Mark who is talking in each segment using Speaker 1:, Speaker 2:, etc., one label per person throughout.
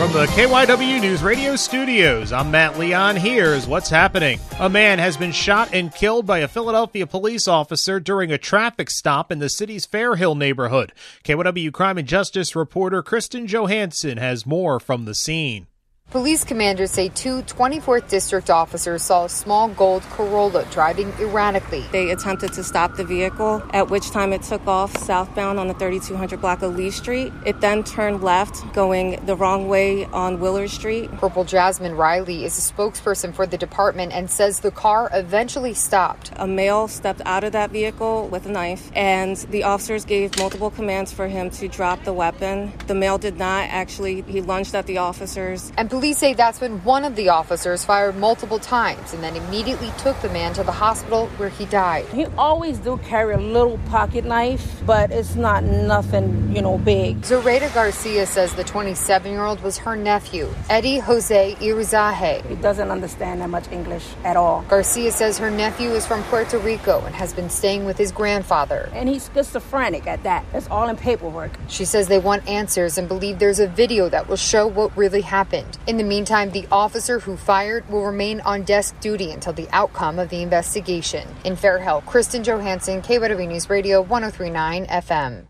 Speaker 1: From the KYW News Radio studios, I'm Matt Leon. Here's what's happening. A man has been shot and killed by a Philadelphia police officer during a traffic stop in the city's Fairhill neighborhood. KYW crime and justice reporter Kristen Johanson has more from the scene.
Speaker 2: Police commanders say two 24th District officers saw a small gold Corolla driving erratically.
Speaker 3: They attempted to stop the vehicle, at which time it took off southbound on the 3200 block of Lee Street. It then turned left, going the wrong way on Willard Street.
Speaker 2: Corporal Jasmine Reilly is a spokesperson for the department and says the car eventually stopped.
Speaker 3: A male stepped out of that vehicle with a knife, and the officers gave multiple commands for him to drop the weapon. The male did not actually, he lunged at the officers.
Speaker 2: And Police say that's when one of the officers fired multiple times and then immediately took the man to the hospital where he died.
Speaker 4: He always do carry a little pocket knife, but it's not nothing, you know, big.
Speaker 2: Zoraida Garcia says the 27-year-old was her nephew, Eddie Jose Irizarry.
Speaker 4: He doesn't understand that much English at all.
Speaker 2: Garcia says her nephew is from Puerto Rico and has been staying with his grandfather.
Speaker 4: And he's schizophrenic at that. It's all in paperwork.
Speaker 2: She says they want answers and believe there's a video that will show what really happened. In the meantime, the officer who fired will remain on desk duty until the outcome of the investigation. In Fairhill, Kristen Johanson, KYW News Radio 1039 FM.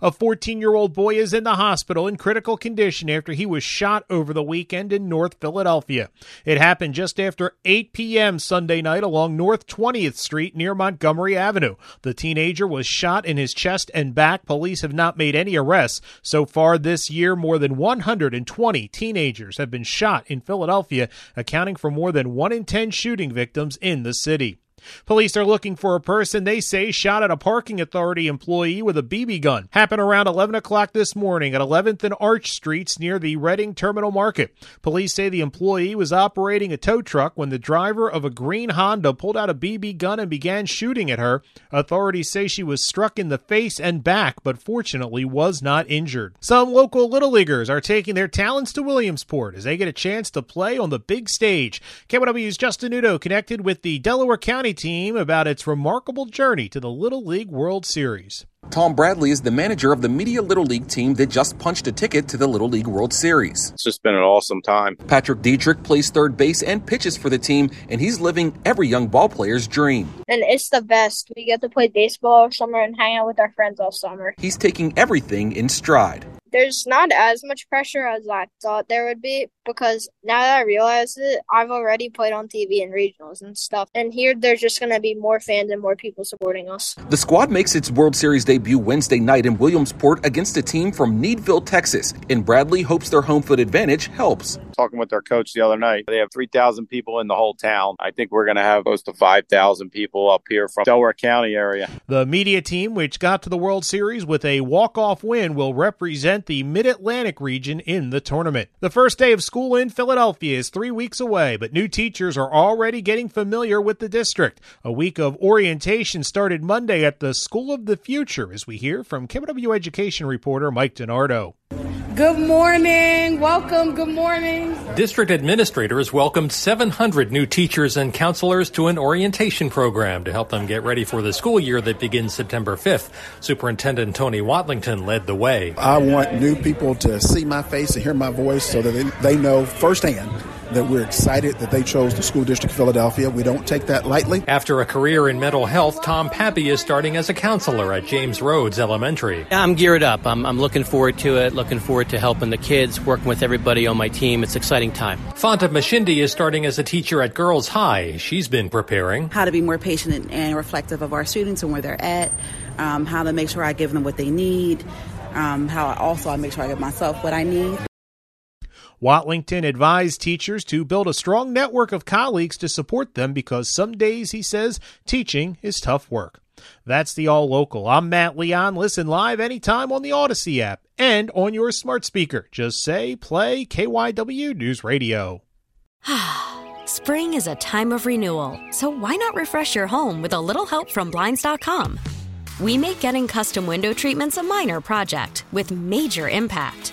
Speaker 1: A 14 year old boy is in the hospital in critical condition after he was shot over the weekend in North Philadelphia. It happened just after 8 p.m. Sunday night along North 20th Street near Montgomery Avenue. The teenager was shot in his chest and back. Police have not made any arrests. So far this year, more than 120 teenagers have been shot in Philadelphia, accounting for more than 1 in 10 shooting victims in the city. Police are looking for a person they say shot at a parking authority employee with a BB gun. Happened around 11 o'clock this morning at 11th and Arch Streets near the Reading Terminal Market. Police say the employee was operating a tow truck when the driver of a green Honda pulled out a BB gun and began shooting at her. Authorities say she was struck in the face and back, but fortunately was not injured. Some local Little Leaguers are taking their talents to Williamsport as they get a chance to play on the big stage. KYW's Justin Udo connected with the Delaware County team about its remarkable journey to the Little League World Series.
Speaker 5: Tom Bradley is the manager of the Media Little League team that just punched a ticket to the Little League World Series.
Speaker 6: It's just been an awesome time.
Speaker 5: Patrick Dietrich plays third base and pitches for the team, and he's living every young ball player's dream.
Speaker 7: And it's the best. We get to play baseball all summer and hang out with our friends all summer.
Speaker 5: He's taking everything in stride
Speaker 7: there's not as much pressure as I thought there would be because now that I realize it, I've already played on TV and regionals and stuff. And here there's just going to be more fans and more people supporting us.
Speaker 5: The squad makes its World Series debut Wednesday night in Williamsport against a team from Needville, Texas. And Bradley hopes their home field advantage helps.
Speaker 6: Talking with our coach the other night, they have 3,000 people in the whole town. I think we're going to have close to 5,000 people up here from Delaware County area.
Speaker 1: The media team, which got to the World Series with a walk-off win, will represent the Mid-Atlantic region in the tournament. The first day of school in Philadelphia is three weeks away, but new teachers are already getting familiar with the district. A week of orientation started Monday at the School of the Future, as we hear from KYW Education reporter Mike DiNardo.
Speaker 8: Good morning. Welcome. Good morning.
Speaker 9: District administrators welcomed 700 new teachers and counselors to an orientation program to help them get ready for the school year that begins September 5th. Superintendent Tony Watlington led the way.
Speaker 10: I want new people to see my face and hear my voice so that they, they know firsthand that we're excited that they chose the School District of Philadelphia. We don't take that lightly.
Speaker 9: After a career in mental health, Tom Pappy is starting as a counselor at James Rhoads Elementary.
Speaker 11: I'm geared up. I'm, I'm looking forward to it, looking forward to helping the kids, working with everybody on my team. It's an exciting time.
Speaker 9: Fanta Mashindi is starting as a teacher at Girls High. She's been preparing.
Speaker 12: How to be more patient and reflective of our students and where they're at, um, how to make sure I give them what they need, um, how I also I make sure I give myself what I need.
Speaker 1: Watlington advised teachers to build a strong network of colleagues to support them because some days, he says, teaching is tough work. That's the All Local. I'm Matt Leon. Listen live anytime on the Audacy app and on your smart speaker. Just say play KYW News Radio.
Speaker 13: Spring is a time of renewal, so why not refresh your home with a little help from Blinds.com? We make getting custom window treatments a minor project with major impact.